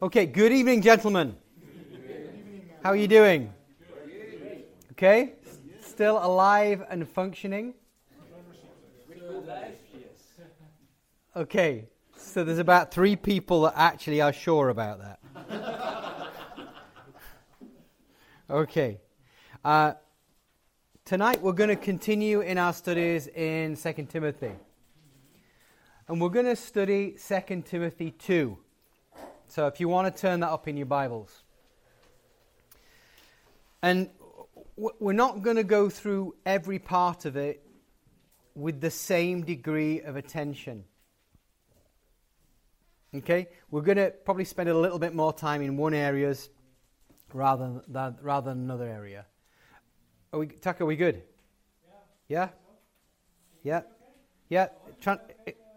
Okay, good evening, gentlemen. How are you doing? Okay, still alive and functioning? Okay, so there's about three people that actually are sure about that. okay. Uh, tonight we're going to continue in our studies in 2 Timothy. And we're going to study 2 Timothy 2. So if you want to turn that up in your Bibles. And we're not going to go through every part of it with the same degree of attention. Okay? We're going to probably spend a little bit more time in one areas rather than, rather than another area. Are we, Tucker, are we good? Yeah? Yeah? Yeah?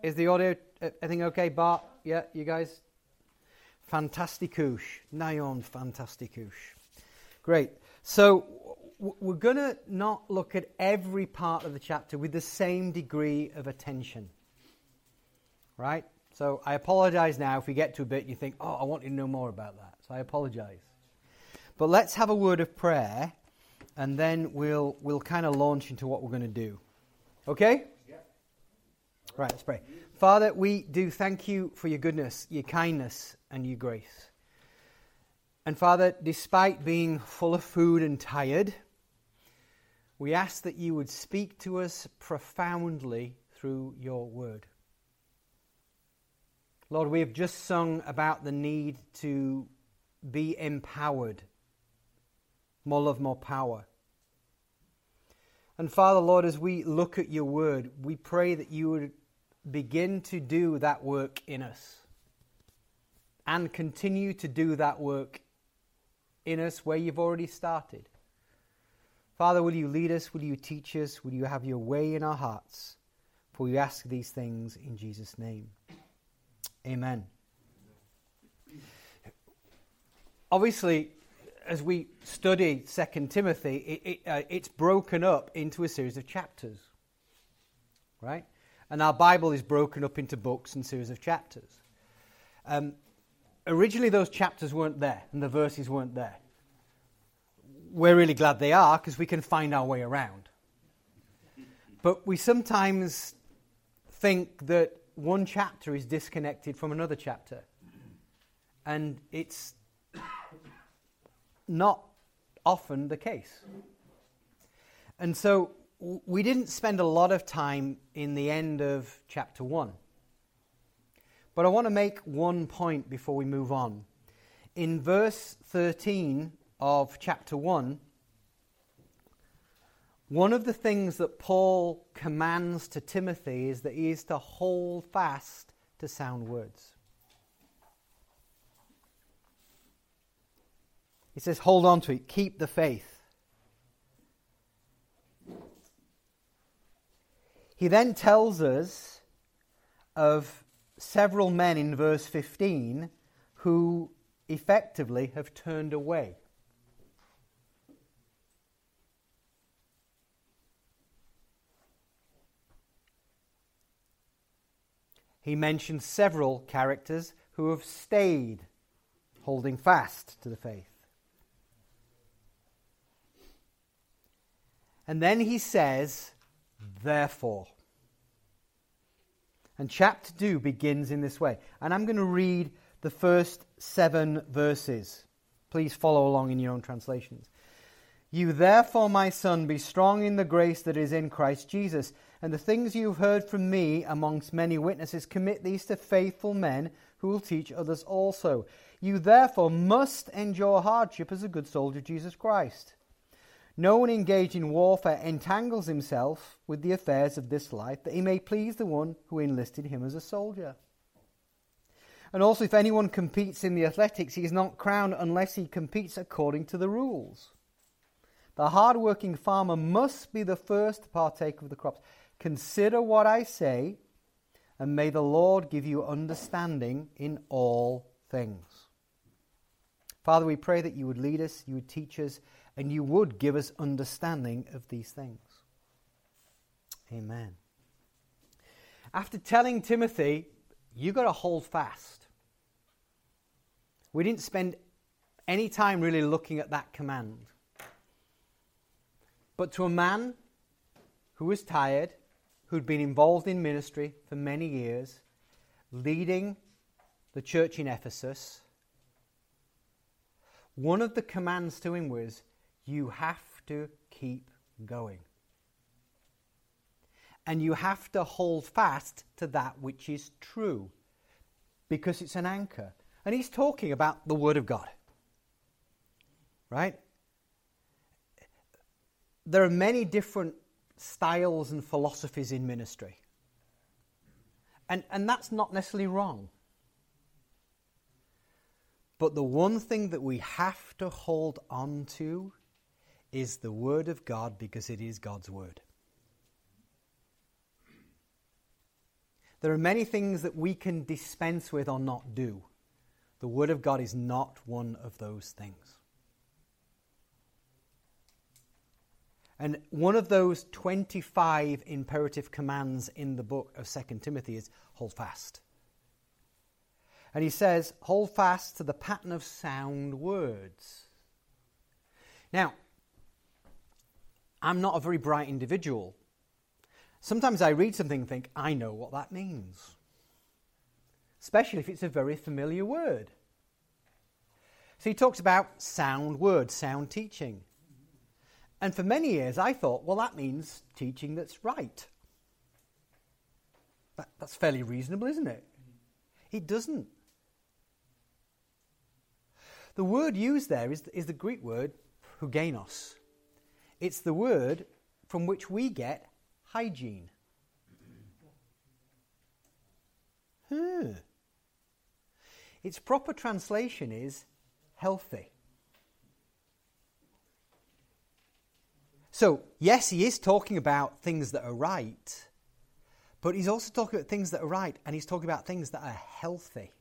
Is the audio, uh, everything okay? Bart? Yeah? You guys? Fantasticouche. Nayon Fantasticouche. Great. So we're going to not look at every part of the chapter with the same degree of attention. Right? So I apologize now if we get to a bit and you think, oh, I want you to know more about that. So I apologize. But let's have a word of prayer and then we'll, we'll kind of launch into what we're going to do. Okay? Yeah. Right, let's pray. Father, we do thank you for your goodness, your kindness, and your grace. And Father, despite being full of food and tired, we ask that you would speak to us profoundly through your word. Lord, we have just sung about the need to be empowered. More love, more power. And Father, Lord, as we look at your word, we pray that you would begin to do that work in us and continue to do that work in us where you've already started. Father, will you lead us? Will you teach us? Will you have your way in our hearts? For we ask these things in Jesus' name. Amen. Obviously, as we study Second Timothy, it, it, uh, it's broken up into a series of chapters, right? And our Bible is broken up into books and series of chapters. Um, originally, those chapters weren't there and the verses weren't there. We're really glad they are because we can find our way around. But we sometimes think that one chapter is disconnected from another chapter. And it's not often the case. And so we didn't spend a lot of time in the end of chapter 1. But I want to make one point before we move on. In verse 13 of chapter 1, one of the things that Paul commands to Timothy is that he is to hold fast to sound words. He says, hold on to it, keep the faith. He then tells us of several men in verse 15 who effectively have turned away. He mentions several characters who have stayed holding fast to the faith. And then he says, therefore. And chapter 2 begins in this way. And I'm going to read the first seven verses. Please follow along in your own translations. You therefore, my son, be strong in the grace that is in Christ Jesus. And the things you have heard from me amongst many witnesses, commit these to faithful men who will teach others also. You therefore must endure hardship as a good soldier of Jesus Christ. No one engaged in warfare entangles himself with the affairs of this life, that he may please the one who enlisted him as a soldier. And also, if anyone competes in the athletics, he is not crowned unless he competes according to the rules. The hard working farmer must be the first to partake of the crops. Consider what I say, and may the Lord give you understanding in all things. Father, we pray that you would lead us, you would teach us and you would give us understanding of these things. Amen. After telling Timothy, you've got to hold fast. We didn't spend any time really looking at that command. But to a man who was tired, who'd been involved in ministry for many years, leading the church in Ephesus, one of the commands to him was, You have to keep going. And you have to hold fast to that which is true because it's an anchor. And he's talking about the Word of God. Right? There are many different styles and philosophies in ministry. And, and that's not necessarily wrong. But the one thing that we have to hold on to is the Word of God because it is God's Word. There are many things that we can dispense with or not do. The Word of God is not one of those things. And one of those 25 imperative commands in the book of 2 Timothy is hold fast. And he says, hold fast to the pattern of sound words. Now, I'm not a very bright individual. Sometimes I read something and think, I know what that means. Especially if it's a very familiar word. So he talks about sound words, sound teaching. And for many years I thought, well, that means teaching that's right. That, that's fairly reasonable, isn't it? It doesn't. The word used there is, is the Greek word hugenos. It's the word from which we get hygiene. Hmm. Its proper translation is healthy. So, yes, he is talking about things that are right, but he's also talking about things that are right, and he's talking about things that are healthy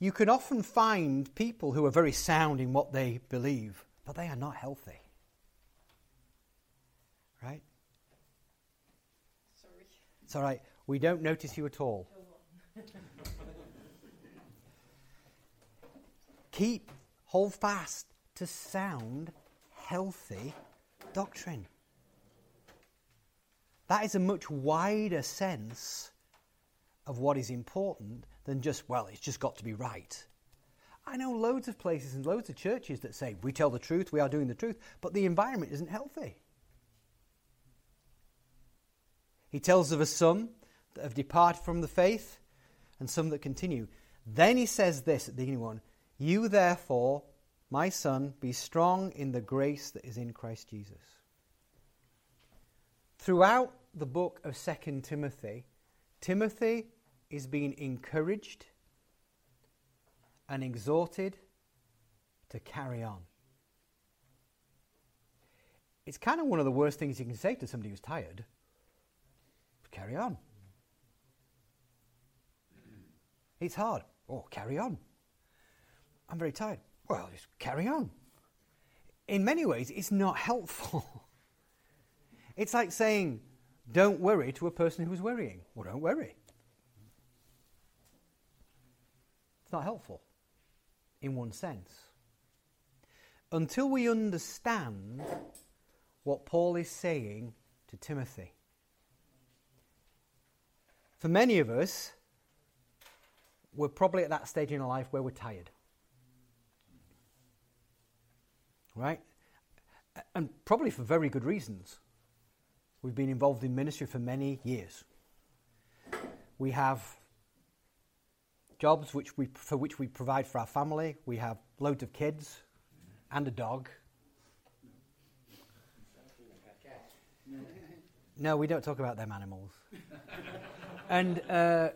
you can often find people who are very sound in what they believe, but they are not healthy. Right? Sorry. It's all right. We don't notice you at all. Keep, hold fast to sound, healthy doctrine. That is a much wider sense of what is important than just, well, it's just got to be right. I know loads of places and loads of churches that say, we tell the truth, we are doing the truth, but the environment isn't healthy. He tells of a some that have departed from the faith and some that continue. Then he says this at the beginning one You therefore, my son, be strong in the grace that is in Christ Jesus. Throughout the book of 2 Timothy, Timothy is being encouraged and exhorted to carry on. It's kind of one of the worst things you can say to somebody who's tired. Carry on. It's hard. Oh, carry on. I'm very tired. Well, just carry on. In many ways, it's not helpful. it's like saying, don't worry to a person who's worrying. Well, don't worry. It's not helpful in one sense. Until we understand what Paul is saying to Timothy. For many of us, we're probably at that stage in our life where we're tired. Right? And probably for very good reasons. We've been involved in ministry for many years. We have jobs which we, for which we provide for our family. We have loads of kids and a dog. No, we don't talk about them animals. and uh,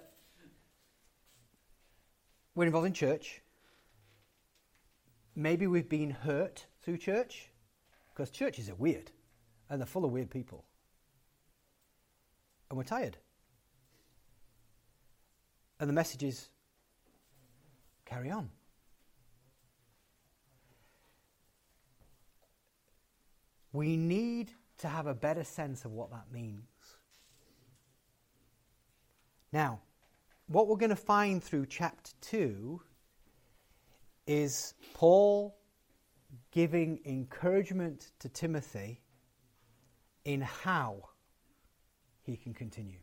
we're involved in church. Maybe we've been hurt through church, because churches are weird and they're full of weird people. And we're tired. And the message is carry on. We need to have a better sense of what that means. Now, what we're going to find through chapter 2 is Paul giving encouragement to Timothy in how he can continue.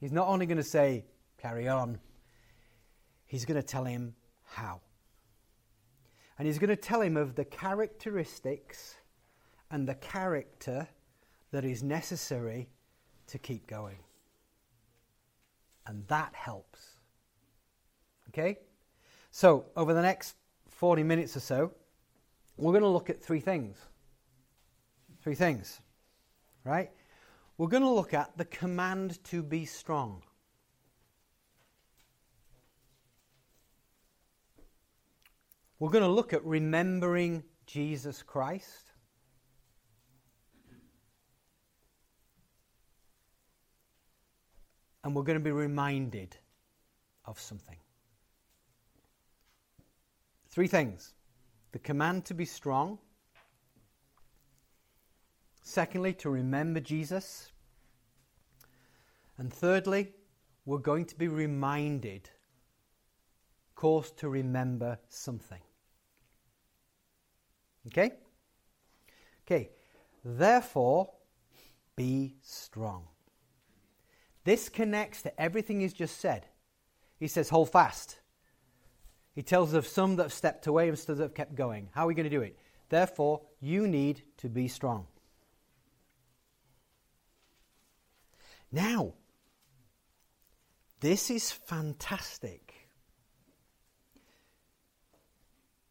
He's not only going to say, carry on, he's going to tell him how. And he's going to tell him of the characteristics and the character that is necessary to keep going. And that helps. Okay? So, over the next 40 minutes or so, we're going to look at three things. Three things. Right? We're going to look at the command to be strong. We're going to look at remembering Jesus Christ. And we're going to be reminded of something. Three things the command to be strong. Secondly, to remember Jesus. And thirdly, we're going to be reminded, course, to remember something. Okay? Okay. Therefore, be strong. This connects to everything he's just said. He says, hold fast. He tells of some that have stepped away and some that have kept going. How are we going to do it? Therefore, you need to be strong. Now, this is fantastic.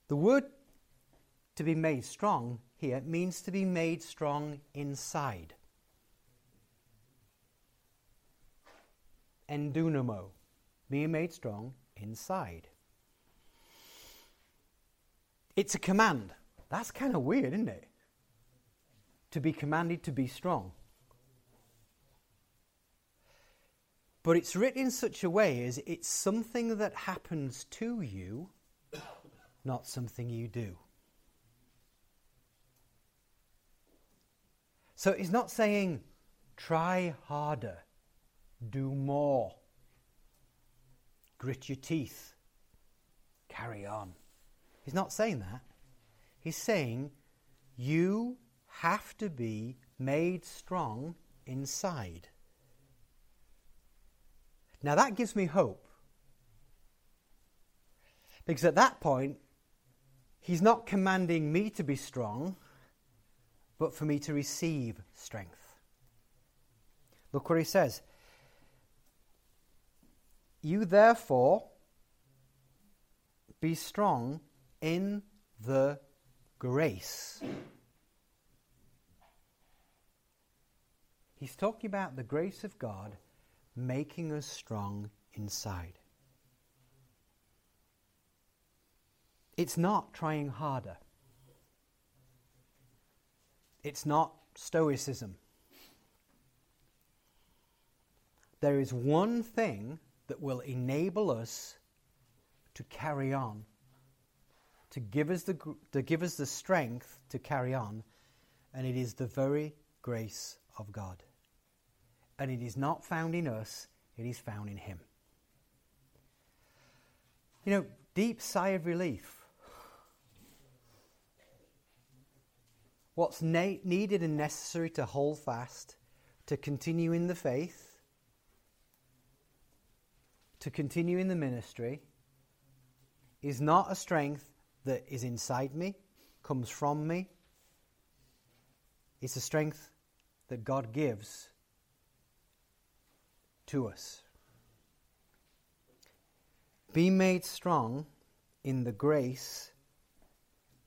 The word to be made strong here means to be made strong inside. Endunamo, being made strong inside. It's a command. That's kind of weird, isn't it? To be commanded to be strong. But it's written in such a way as it's something that happens to you, not something you do. So he's not saying, try harder, do more, grit your teeth, carry on. He's not saying that. He's saying, you have to be made strong inside. Now that gives me hope. Because at that point, he's not commanding me to be strong but for me to receive strength. Look what he says. You therefore be strong in the grace. He's talking about the grace of God making us strong inside. It's not trying harder. It's not Stoicism. There is one thing that will enable us to carry on, to give us the, to give us the strength to carry on, and it is the very grace of God. And it is not found in us, it is found in Him. You know, deep sigh of relief what's na- needed and necessary to hold fast, to continue in the faith, to continue in the ministry, is not a strength that is inside me, comes from me. It's a strength that God gives to us. Be made strong in the grace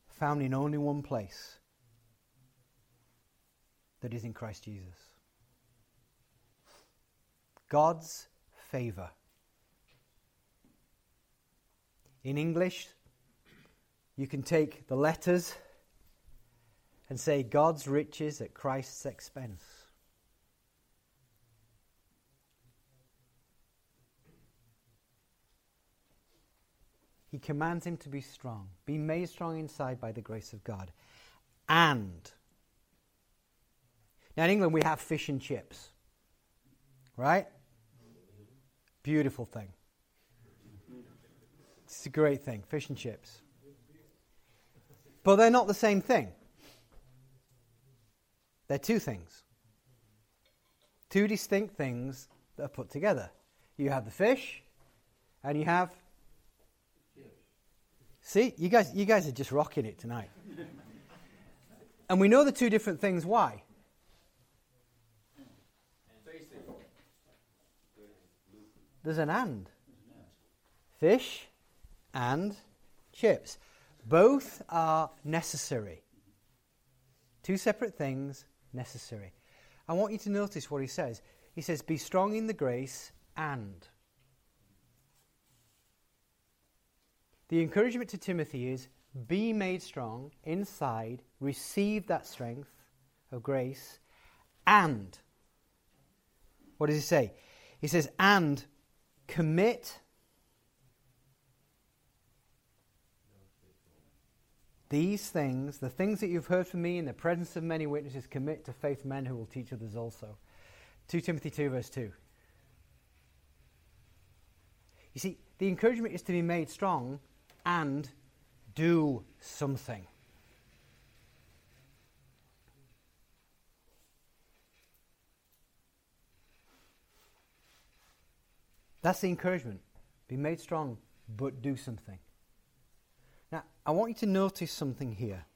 found in only one place that is in Christ Jesus. God's favor. In English, you can take the letters and say God's riches at Christ's expense. He commands him to be strong, be made strong inside by the grace of God, and now, in England, we have fish and chips, right? Beautiful thing. It's a great thing. Fish and chips. But they're not the same thing. They're two things. Two distinct things that are put together. You have the fish, and you have. See, you guys, you guys are just rocking it tonight. and we know the two different things. Why? There's an and. Fish and chips. Both are necessary. Two separate things, necessary. I want you to notice what he says. He says, Be strong in the grace and. The encouragement to Timothy is be made strong inside, receive that strength of grace, and. What does he say? He says, and commit these things, the things that you've heard from me in the presence of many witnesses, commit to faith men who will teach others also. 2 Timothy 2, verse 2. You see, the encouragement is to be made strong and do something. That's the encouragement. Be made strong, but do something. Now, I want you to notice something here.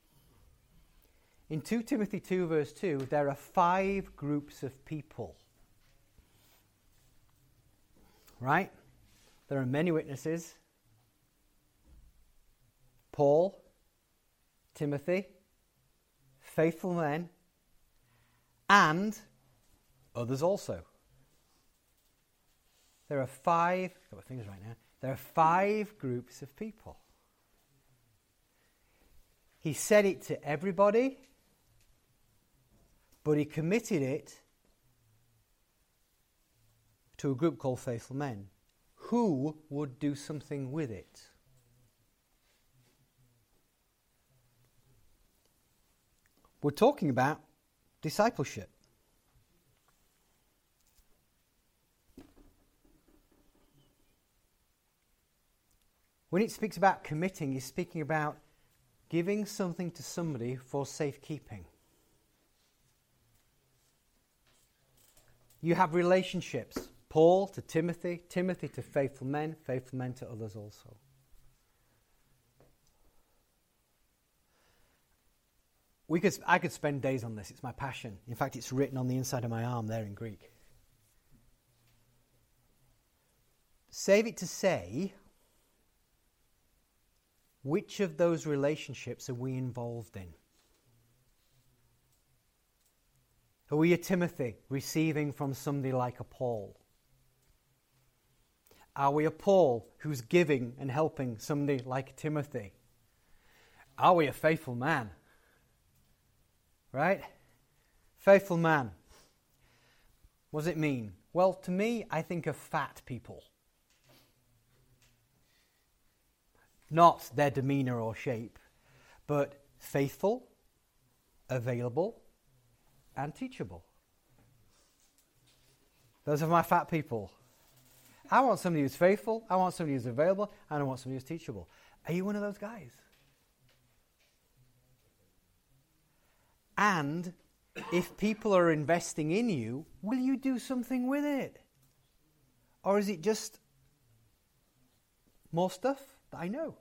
In 2 Timothy 2, verse 2, there are five groups of people. Right? There are many witnesses Paul, Timothy, faithful men, and others also. There are five, got my fingers right now, there are five groups of people. He said it to everybody, but he committed it to a group called Faithful Men who would do something with it. We're talking about discipleship. When it speaks about committing, it's speaking about giving something to somebody for safekeeping. You have relationships Paul to Timothy, Timothy to faithful men, faithful men to others also. We could, I could spend days on this. It's my passion. In fact, it's written on the inside of my arm there in Greek. Save it to say which of those relationships are we involved in? Are we a Timothy receiving from somebody like a Paul? Are we a Paul who's giving and helping somebody like Timothy? Are we a faithful man? Right? Faithful man. What does it mean? Well, to me, I think of fat people. Not their demeanor or shape, but faithful, available, and teachable. Those are my fat people. I want somebody who's faithful, I want somebody who's available, and I want somebody who's teachable. Are you one of those guys? And if people are investing in you, will you do something with it? Or is it just more stuff that I know?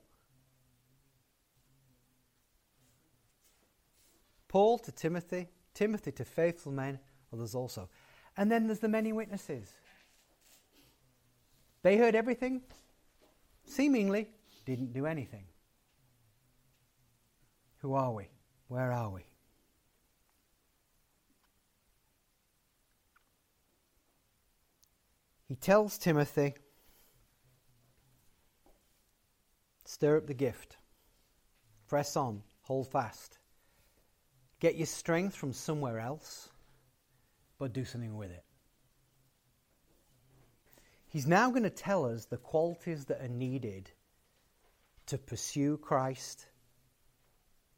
Paul to Timothy, Timothy to faithful men, others also. And then there's the many witnesses. They heard everything, seemingly didn't do anything. Who are we? Where are we? He tells Timothy, stir up the gift, press on, hold fast. Get your strength from somewhere else, but do something with it. He's now going to tell us the qualities that are needed to pursue Christ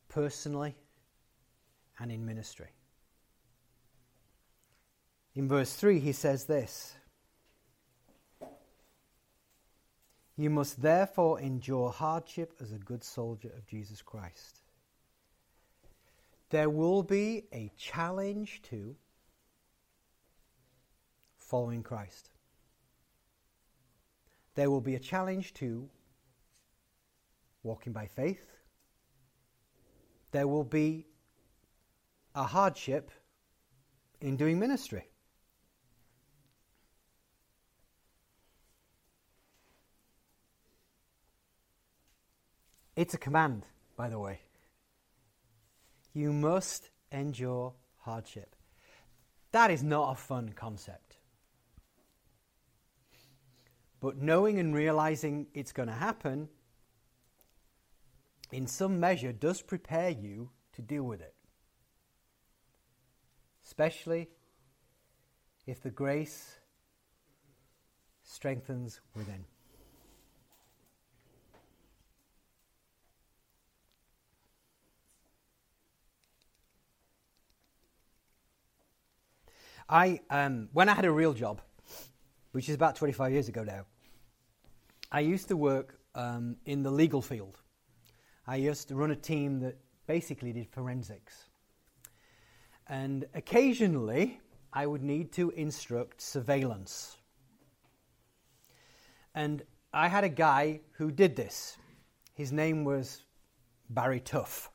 personally and in ministry. In verse 3, he says this You must therefore endure hardship as a good soldier of Jesus Christ. There will be a challenge to following Christ. There will be a challenge to walking by faith. There will be a hardship in doing ministry. It's a command, by the way. You must endure hardship. That is not a fun concept. But knowing and realizing it's going to happen, in some measure, does prepare you to deal with it. Especially if the grace strengthens within. I, um, when I had a real job, which is about 25 years ago now, I used to work um, in the legal field. I used to run a team that basically did forensics. And occasionally, I would need to instruct surveillance. And I had a guy who did this. His name was Barry Tuff.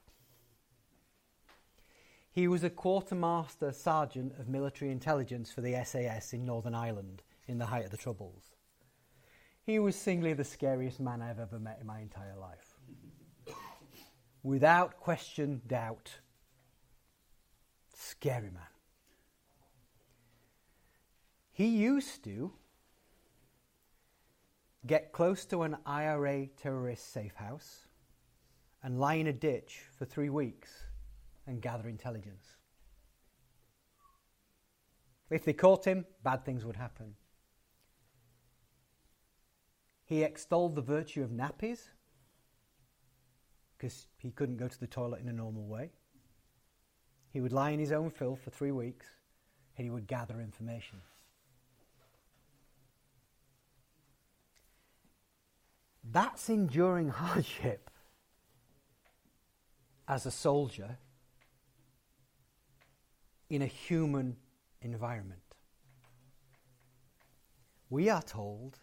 He was a quartermaster sergeant of military intelligence for the SAS in Northern Ireland in the height of the Troubles. He was singly the scariest man I've ever met in my entire life. Without question, doubt. Scary man. He used to get close to an IRA terrorist safe house and lie in a ditch for three weeks and gather intelligence. If they caught him, bad things would happen. He extolled the virtue of nappies because he couldn't go to the toilet in a normal way. He would lie in his own filth for three weeks and he would gather information. That's enduring hardship as a soldier in a human environment. We are told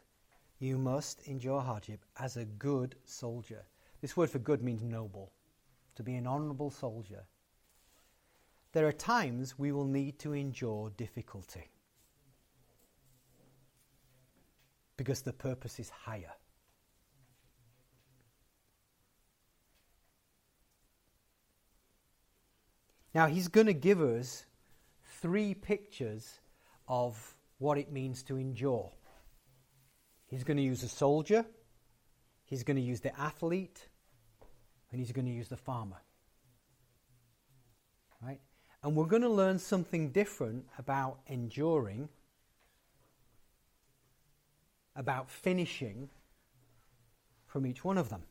you must endure hardship as a good soldier. This word for good means noble, to be an honourable soldier. There are times we will need to endure difficulty because the purpose is higher. Now, he's going to give us three pictures of what it means to endure. He's going to use a soldier, he's going to use the athlete, and he's going to use the farmer. Right? And we're going to learn something different about enduring, about finishing from each one of them.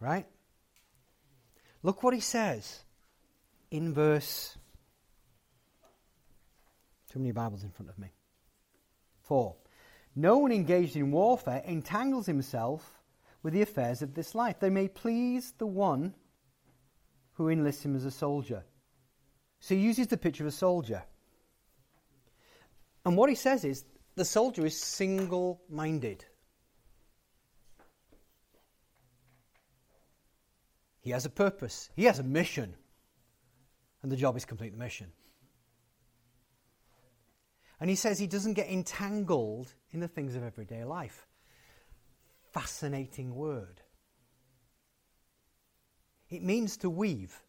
Right? Look what he says in verse too many Bibles in front of me. 4. No one engaged in warfare entangles himself with the affairs of this life. They may please the one who enlists him as a soldier. So he uses the picture of a soldier. And what he says is the soldier is single minded. He has a purpose, he has a mission, and the job is complete the mission. And he says he doesn't get entangled in the things of everyday life. Fascinating word. It means to weave.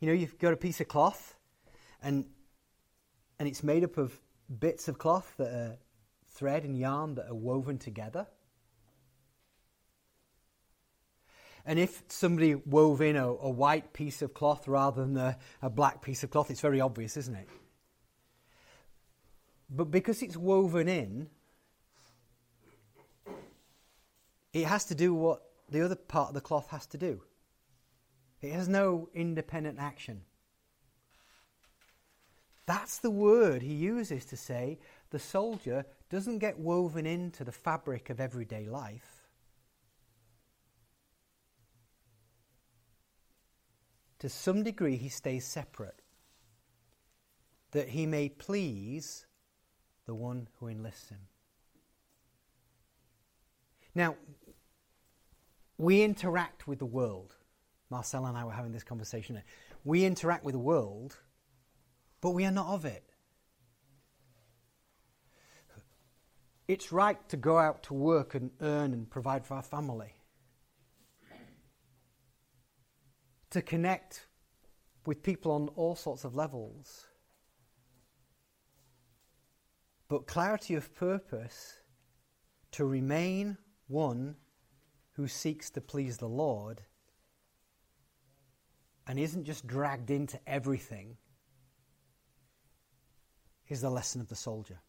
You know, you've got a piece of cloth, and, and it's made up of bits of cloth that are thread and yarn that are woven together. And if somebody wove in a, a white piece of cloth rather than a, a black piece of cloth, it's very obvious, isn't it? But because it's woven in, it has to do what the other part of the cloth has to do. It has no independent action. That's the word he uses to say the soldier doesn't get woven into the fabric of everyday life. To some degree, he stays separate, that he may please the one who enlists him. Now, we interact with the world. Marcel and I were having this conversation. We interact with the world, but we are not of it. It's right to go out to work and earn and provide for our family. To connect with people on all sorts of levels. But clarity of purpose to remain one who seeks to please the Lord and isn't just dragged into everything is the lesson of the soldier.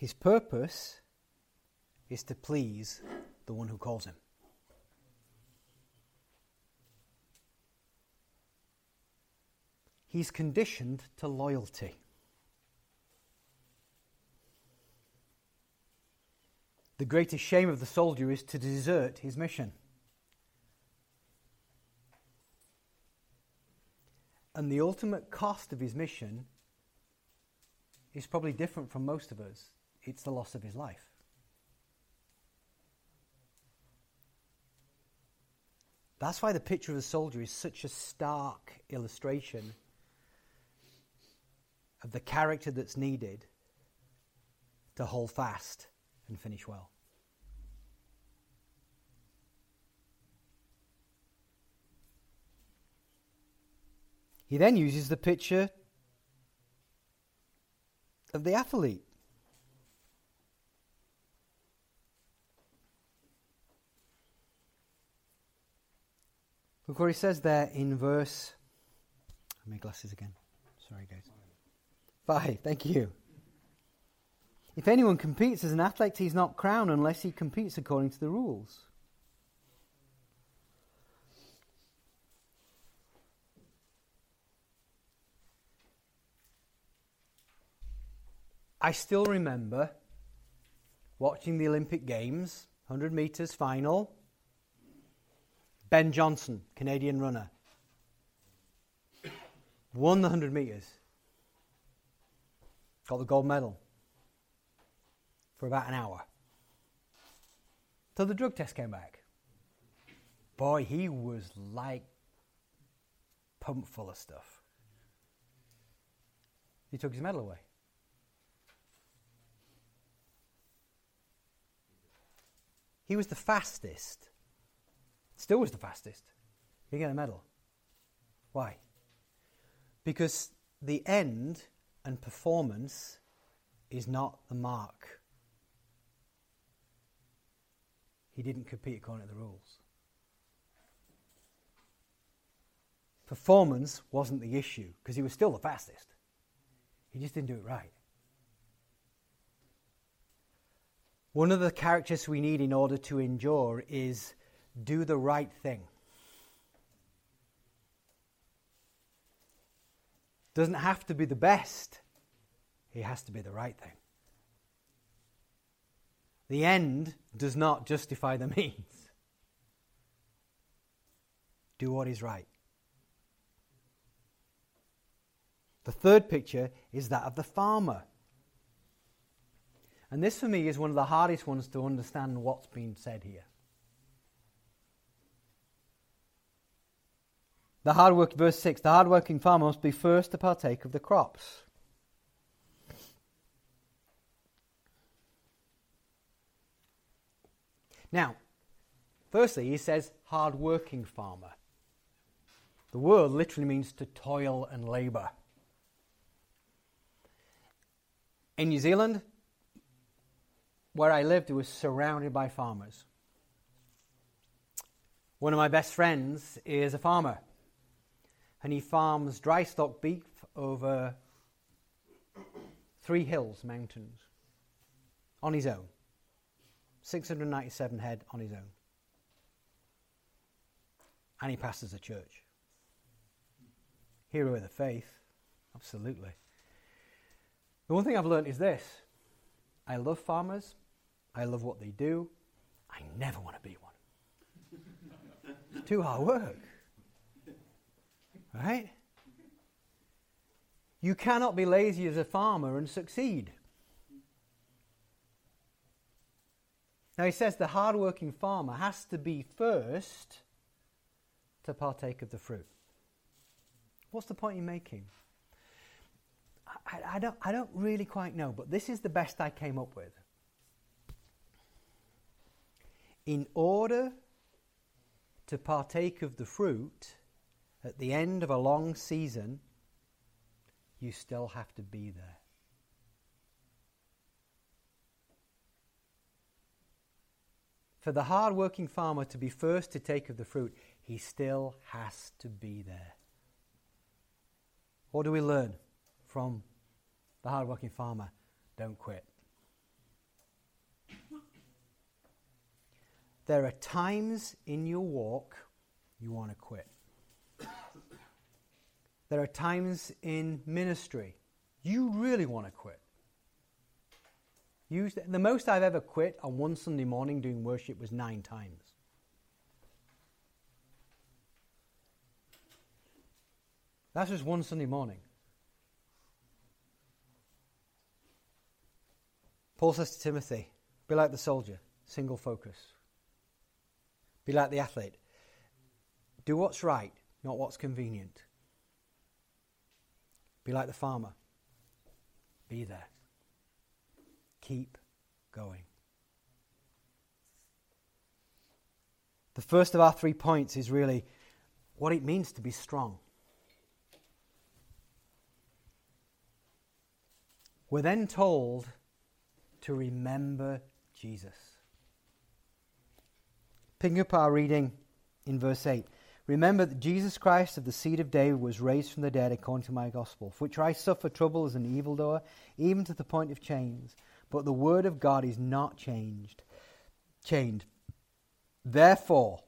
His purpose is to please the one who calls him. He's conditioned to loyalty. The greatest shame of the soldier is to desert his mission. And the ultimate cost of his mission is probably different from most of us it's the loss of his life. That's why the picture of the soldier is such a stark illustration of the character that's needed to hold fast and finish well. He then uses the picture of the athlete. Look what he says there in verse. My glasses again. Sorry, guys. Five. Thank you. If anyone competes as an athlete, he's not crowned unless he competes according to the rules. I still remember watching the Olympic Games, 100 metres final, Ben Johnson, Canadian runner, won the 100 metres, got the gold medal for about an hour. Till the drug test came back. Boy, he was like pumped full of stuff. He took his medal away. He was the fastest Still was the fastest. You get a medal. Why? Because the end and performance is not the mark. He didn't compete according to the rules. Performance wasn't the issue because he was still the fastest. He just didn't do it right. One of the characters we need in order to endure is do the right thing. Doesn't have to be the best, it has to be the right thing. The end does not justify the means. Do what is right. The third picture is that of the farmer. And this, for me, is one of the hardest ones to understand what's being said here. The hard work, verse 6, the hard-working farmer must be first to partake of the crops. Now, firstly, he says hard-working farmer. The word literally means to toil and labour. In New Zealand, where I lived, it was surrounded by farmers. One of my best friends is a farmer and he farms dry stock beef over three hills, mountains, on his own. 697 head on his own. And he pastors a church. Hero of the faith, absolutely. The one thing I've learned is this I love farmers, I love what they do, I never want to be one. it's too hard work. Right? You cannot be lazy as a farmer and succeed. Now he says the hard-working farmer has to be first to partake of the fruit. What's the point you're making? I, I, don't, I don't really quite know, but this is the best I came up with. In order to partake of the fruit at the end of a long season, you still have to be there. For the hard working farmer to be first to take of the fruit, he still has to be there. What do we learn from the hard working farmer? Don't quit. There are times in your walk you want to quit. There are times in ministry you really want to quit. The most I've ever quit on one Sunday morning doing worship was nine times. That's just one Sunday morning. Paul says to Timothy, be like the soldier, single focus. Be like the athlete. Do what's right, not what's convenient. Be like the farmer. Be there. Keep going. The first of our three points is really what it means to be strong. We're then told to remember Jesus. Picking up our reading in verse 8. Remember that Jesus Christ of the seed of David was raised from the dead according to my gospel, for which I suffer trouble as an evildoer, even to the point of chains. But the word of God is not changed. Chained. Therefore,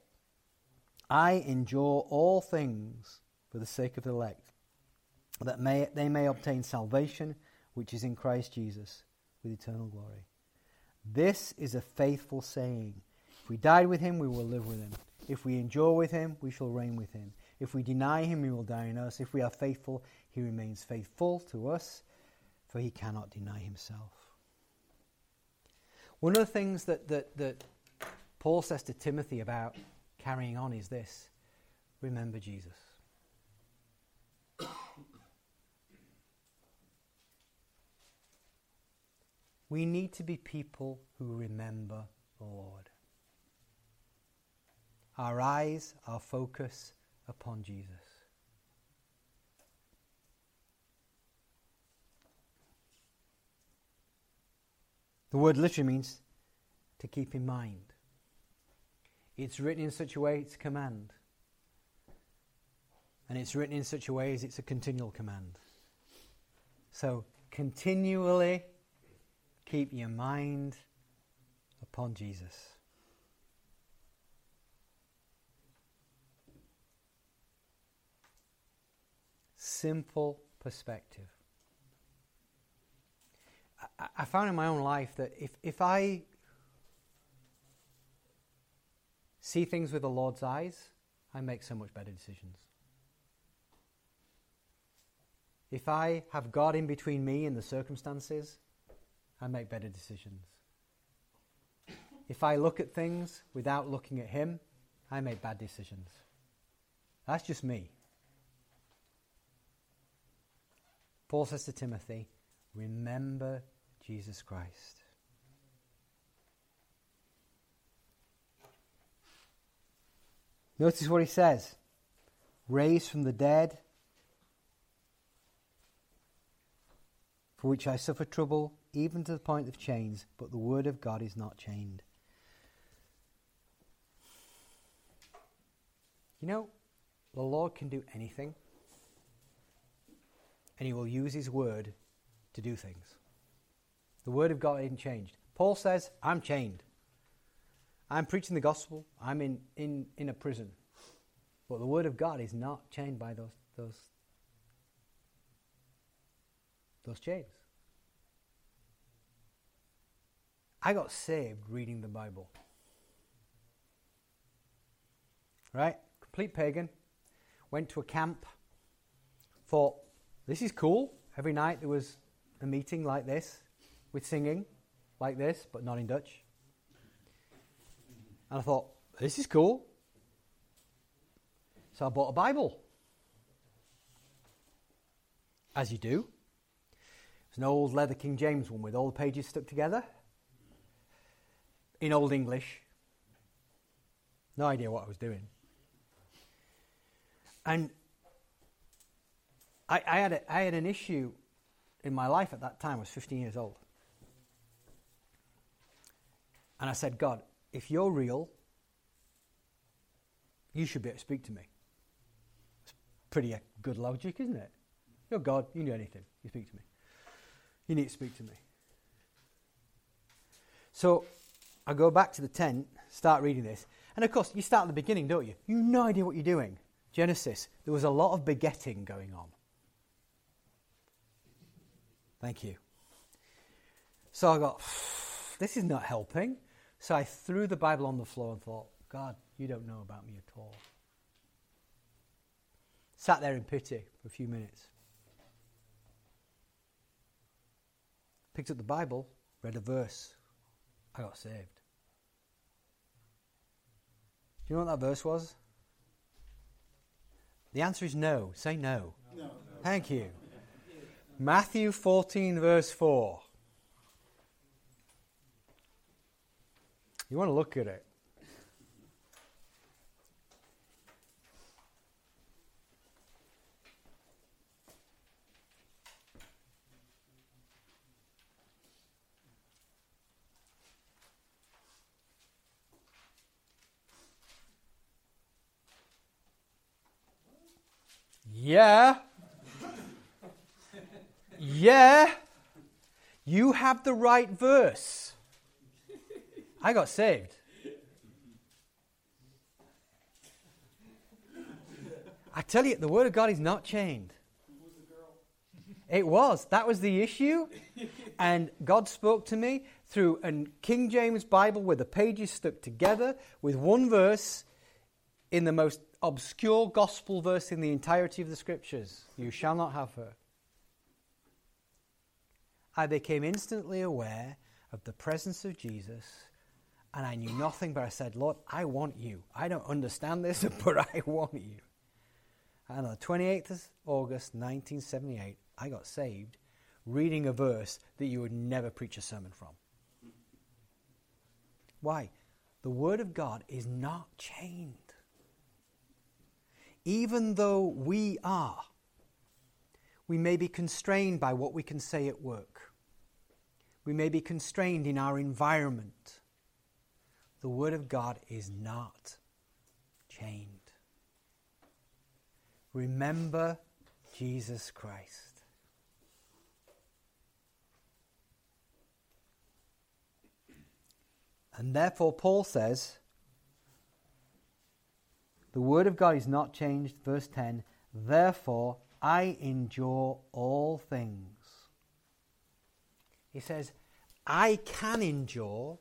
I endure all things for the sake of the elect, that may, they may obtain salvation which is in Christ Jesus with eternal glory. This is a faithful saying. If we died with him, we will live with him. If we endure with him, we shall reign with him. If we deny him, he will die in us. If we are faithful, he remains faithful to us, for he cannot deny himself. One of the things that, that, that Paul says to Timothy about carrying on is this remember Jesus. We need to be people who remember the Lord. Our eyes, our focus upon Jesus. The word literally means to keep in mind. It's written in such a way it's a command. And it's written in such a way as it's a continual command. So continually Keep your mind upon Jesus. Simple perspective. I, I found in my own life that if, if I see things with the Lord's eyes, I make so much better decisions. If I have God in between me and the circumstances, I make better decisions. If I look at things without looking at Him, I make bad decisions. That's just me. Paul says to Timothy, Remember Jesus Christ. Notice what he says raised from the dead, for which I suffer trouble even to the point of chains, but the word of God is not chained. You know, the Lord can do anything, and He will use His word to do things. The word of God isn't changed. Paul says, I'm chained. I'm preaching the gospel. I'm in, in, in a prison. But the word of God is not chained by those, those, those chains. I got saved reading the Bible. Right? Complete pagan. Went to a camp. Thought, this is cool. Every night there was a meeting like this with singing like this, but not in Dutch. And I thought, this is cool. So I bought a Bible. As you do. It's an old leather King James one with all the pages stuck together in Old English. No idea what I was doing. And I, I, had, a, I had an issue in my life at that time. I was 15 years old. And I said, God, if you're real, you should be able to speak to me. It's pretty good logic, isn't it? You're God, you know anything. You speak to me. You need to speak to me. So I go back to the tent, start reading this. And of course, you start at the beginning, don't you? You have no idea what you're doing. Genesis, there was a lot of begetting going on. Thank you. So I got, this is not helping. So I threw the Bible on the floor and thought, God, you don't know about me at all. Sat there in pity for a few minutes. Picked up the Bible, read a verse. I got saved. Do you know what that verse was? The answer is no. Say no. no. Thank you. Matthew 14, verse 4. You want to look at it. Yeah. Yeah. You have the right verse. I got saved. I tell you, the Word of God is not chained. It was. That was the issue. And God spoke to me through a King James Bible where the pages stuck together with one verse in the most obscure gospel verse in the entirety of the scriptures You shall not have her. I became instantly aware of the presence of Jesus, and I knew nothing, but I said, Lord, I want you. I don't understand this, but I want you. And on the 28th of August 1978, I got saved reading a verse that you would never preach a sermon from. Why? The Word of God is not chained even though we are, we may be constrained by what we can say at work. We may be constrained in our environment. The Word of God is not chained. Remember Jesus Christ. And therefore, Paul says, the word of God is not changed. Verse 10 Therefore, I endure all things. He says, I can endure,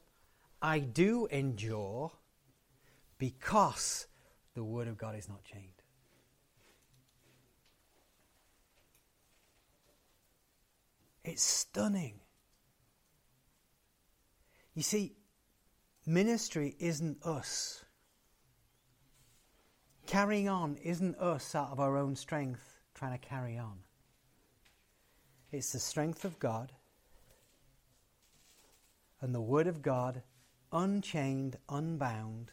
I do endure, because the word of God is not chained. It's stunning. You see, ministry isn't us. Carrying on isn't us out of our own strength trying to carry on. It's the strength of God and the Word of God, unchained, unbound,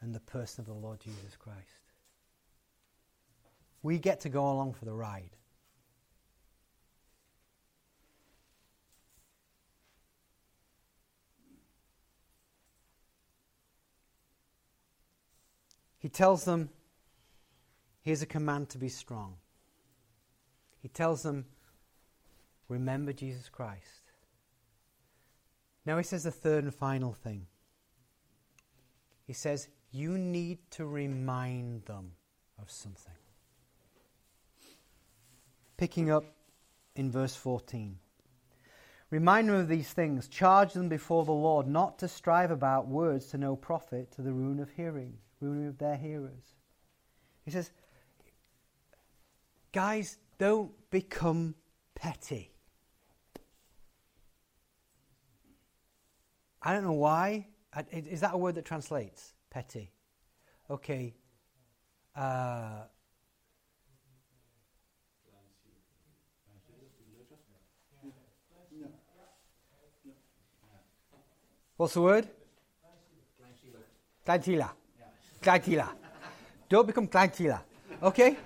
and the person of the Lord Jesus Christ. We get to go along for the ride. He tells them, here's a command to be strong. He tells them, remember Jesus Christ. Now he says the third and final thing He says, You need to remind them of something. Picking up in verse 14. Remind them of these things, charge them before the Lord, not to strive about words to no profit, to the ruin of hearing, ruin of their hearers. He says, Guys, don't become petty. I don't know why. Is that a word that translates? Petty. Okay. Uh, what's the word? Kleinchila. Kleinchila. Don't become kleinchila. Okay?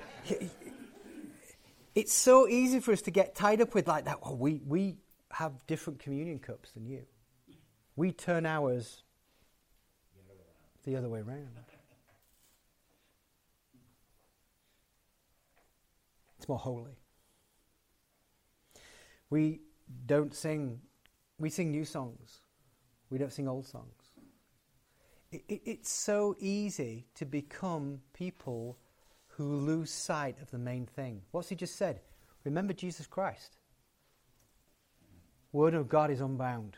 It's so easy for us to get tied up with like that. Well, we, we have different communion cups than you. We turn ours the other way around. It's more holy. We don't sing, we sing new songs. We don't sing old songs. It, it, it's so easy to become people who lose sight of the main thing. What's he just said? Remember Jesus Christ. Word of God is unbound.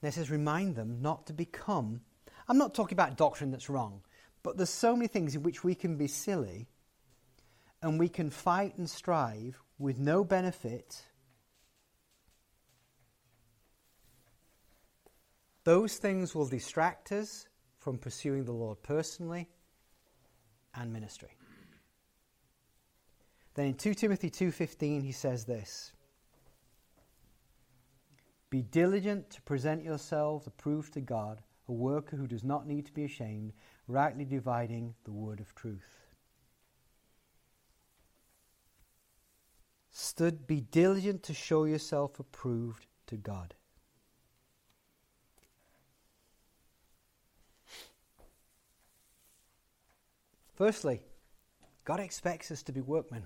This says, remind them not to become. I'm not talking about doctrine that's wrong, but there's so many things in which we can be silly and we can fight and strive with no benefit. Those things will distract us from pursuing the Lord personally and ministry. Then in 2 Timothy 2:15 he says this: be diligent to present yourselves approved to God, a worker who does not need to be ashamed, rightly dividing the word of truth. Stood, be diligent to show yourself approved to God. Firstly, God expects us to be workmen.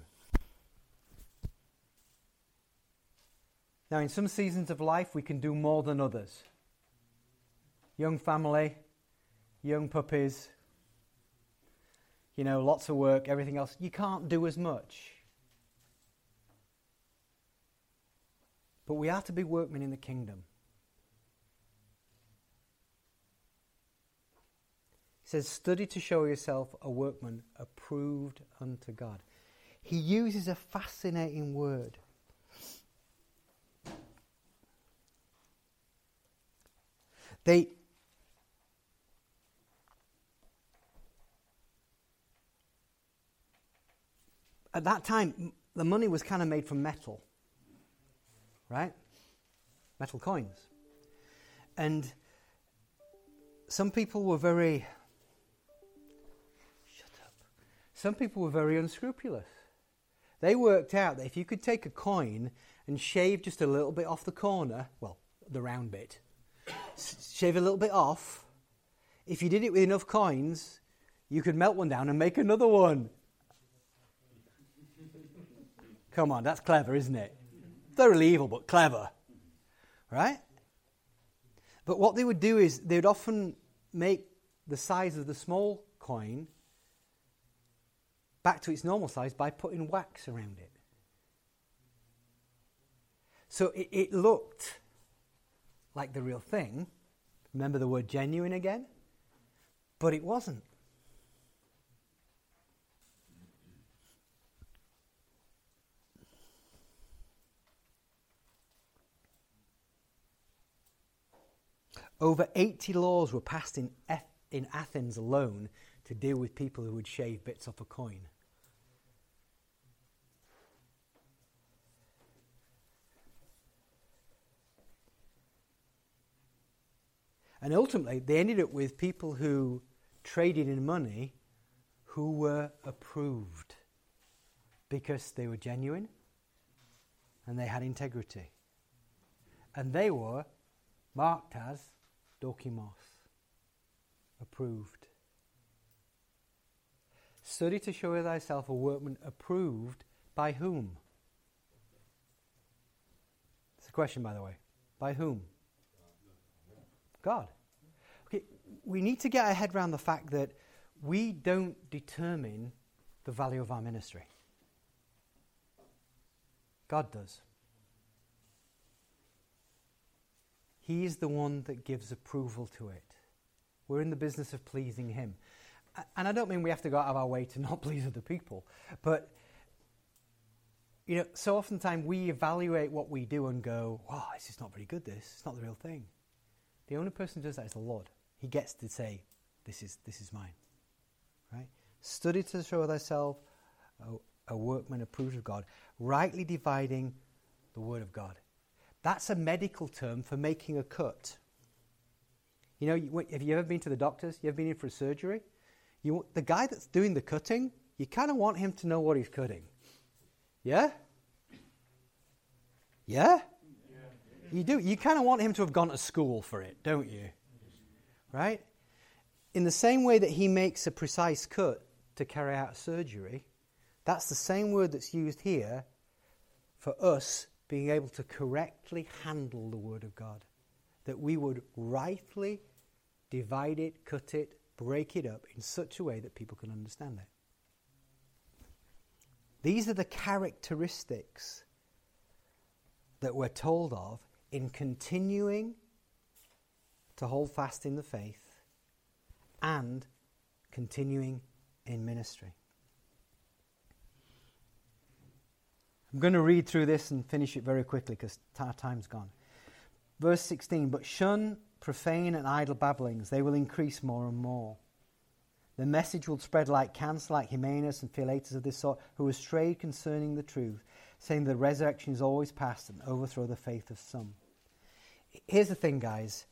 Now, in some seasons of life, we can do more than others. Young family, young puppies, you know, lots of work, everything else. You can't do as much. But we are to be workmen in the kingdom. He says, Study to show yourself a workman approved unto God. He uses a fascinating word. They at that time the money was kind of made from metal. Right? Metal coins. And some people were very Some people were very unscrupulous. They worked out that if you could take a coin and shave just a little bit off the corner, well, the round bit, shave a little bit off. If you did it with enough coins, you could melt one down and make another one. Come on, that's clever, isn't it? Thoroughly evil, but clever. Right? But what they would do is they would often make the size of the small coin back to its normal size by putting wax around it. So it, it looked like the real thing. Remember the word genuine again? But it wasn't. Over 80 laws were passed in, in Athens alone to deal with people who would shave bits off a coin. And ultimately, they ended up with people who traded in money who were approved because they were genuine and they had integrity. And they were marked as dokimos, approved. Study to show thyself a workman approved by whom? It's a question, by the way. By whom? God. Okay, we need to get our head around the fact that we don't determine the value of our ministry. God does. He is the one that gives approval to it. We're in the business of pleasing Him. And I don't mean we have to go out of our way to not please other people, but you know, so oftentimes we evaluate what we do and go, wow, this is not very good, this. It's not the real thing. The only person who does that is the Lord. He gets to say, this is, this is mine. Right? Study to show thyself a, a workman approved of God, rightly dividing the word of God. That's a medical term for making a cut. You know, have you ever been to the doctors? You ever been in for a surgery? You, the guy that's doing the cutting, you kind of want him to know what he's cutting. Yeah? Yeah? You do. You kind of want him to have gone to school for it, don't you? Right? In the same way that he makes a precise cut to carry out surgery, that's the same word that's used here for us being able to correctly handle the Word of God. That we would rightly divide it, cut it, break it up in such a way that people can understand it. These are the characteristics that we're told of in continuing to hold fast in the faith and continuing in ministry. I'm going to read through this and finish it very quickly because our time's gone. Verse 16 But shun profane and idle babblings, they will increase more and more. The message will spread like cancer, like Hymenaeus and Philetus of this sort, who have strayed concerning the truth, saying the resurrection is always past and overthrow the faith of some. Here's the thing, guys.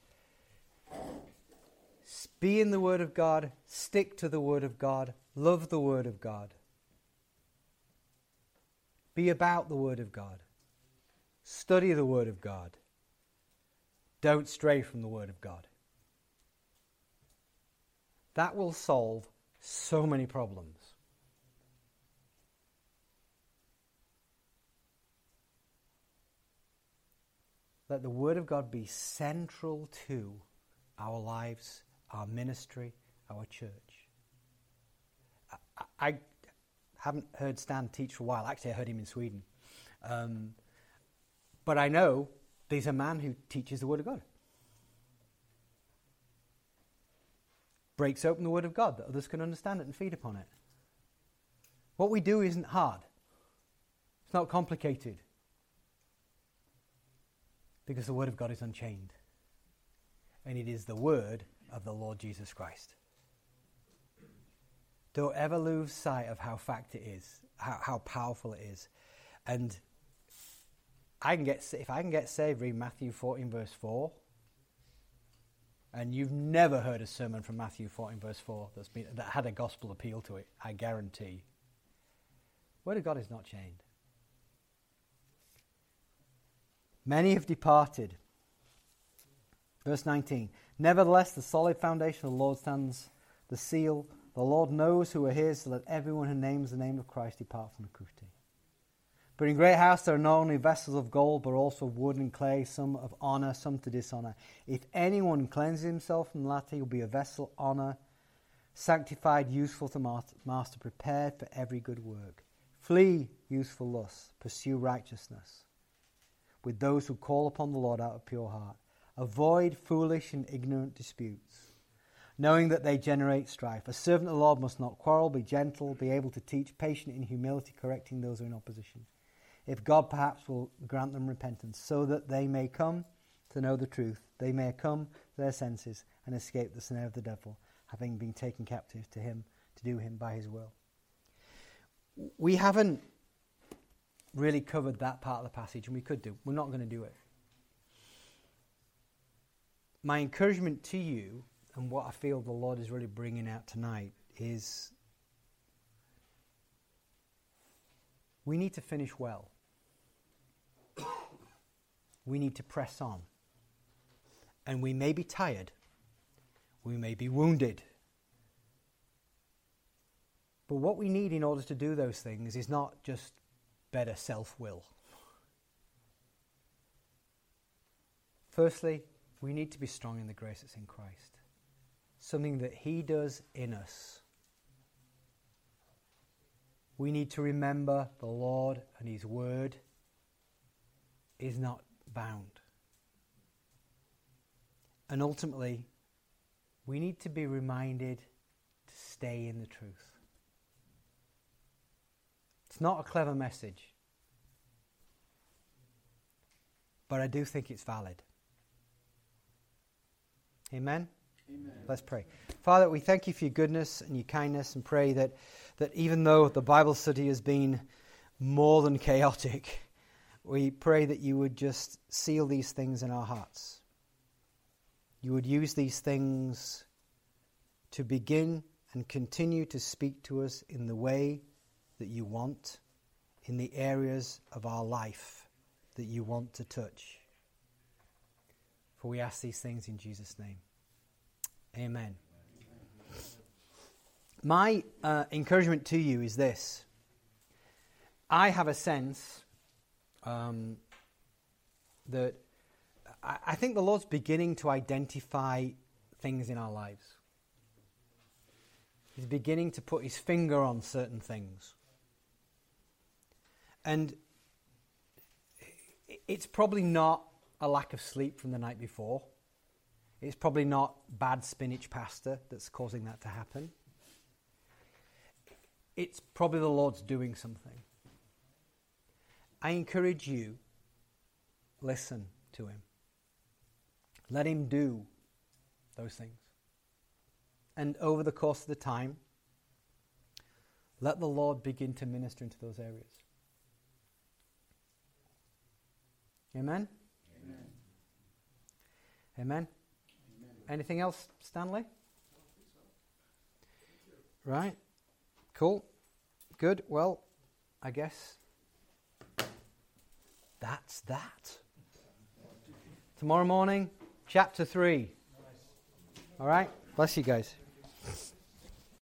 Be in the Word of God, stick to the Word of God, love the Word of God. Be about the Word of God. Study the Word of God. Don't stray from the Word of God. That will solve so many problems. Let the Word of God be central to our lives, our ministry, our church. I, I haven't heard Stan teach for a while. Actually, I heard him in Sweden. Um, but I know there's a man who teaches the Word of God. breaks open the Word of God that others can understand it and feed upon it. What we do isn't hard, it's not complicated. Because the Word of God is unchained. And it is the Word of the Lord Jesus Christ. Don't ever lose sight of how fact it is, how, how powerful it is. And I can get if I can get saved, read Matthew 14, verse 4 and you've never heard a sermon from Matthew 14, verse 4 that's been, that had a gospel appeal to it, I guarantee. Word of God is not chained. Many have departed. Verse 19 Nevertheless, the solid foundation of the Lord stands, the seal. The Lord knows who are his, so that everyone who names the name of Christ depart from the iniquity. But in great house there are not only vessels of gold, but also wood and clay, some of honour, some to dishonour. If anyone cleanses himself from the latter, he will be a vessel honour, sanctified, useful to master, prepared for every good work. Flee useful lusts, pursue righteousness with those who call upon the Lord out of pure heart. Avoid foolish and ignorant disputes, knowing that they generate strife. A servant of the Lord must not quarrel, be gentle, be able to teach, patient in humility, correcting those who are in opposition if God perhaps will grant them repentance, so that they may come to know the truth, they may come to their senses and escape the snare of the devil, having been taken captive to him to do him by his will. We haven't really covered that part of the passage, and we could do. We're not going to do it. My encouragement to you, and what I feel the Lord is really bringing out tonight, is we need to finish well we need to press on. And we may be tired, we may be wounded. But what we need in order to do those things is not just better self will. Firstly, we need to be strong in the grace that's in Christ. Something that He does in us. We need to remember the Lord and His Word is not bound. And ultimately, we need to be reminded to stay in the truth. It's not a clever message, but I do think it's valid. Amen? Amen? Let's pray. Father, we thank you for your goodness and your kindness and pray that, that even though the Bible study has been more than chaotic, we pray that you would just seal these things in our hearts. You would use these things to begin and continue to speak to us in the way that you want, in the areas of our life that you want to touch. For we ask these things in Jesus' name. Amen. My uh, encouragement to you is this I have a sense um, that I, I think the Lord's beginning to identify things in our lives. He's beginning to put his finger on certain things. And it's probably not a lack of sleep from the night before. It's probably not bad spinach pasta that's causing that to happen. It's probably the Lord's doing something. I encourage you, listen to him. Let him do those things. And over the course of the time, let the Lord begin to minister into those areas. Amen? Amen. Amen. Amen. Anything else, Stanley? Right. Cool. Good. Well, I guess that's that. Tomorrow morning, chapter 3. All right? Bless you guys.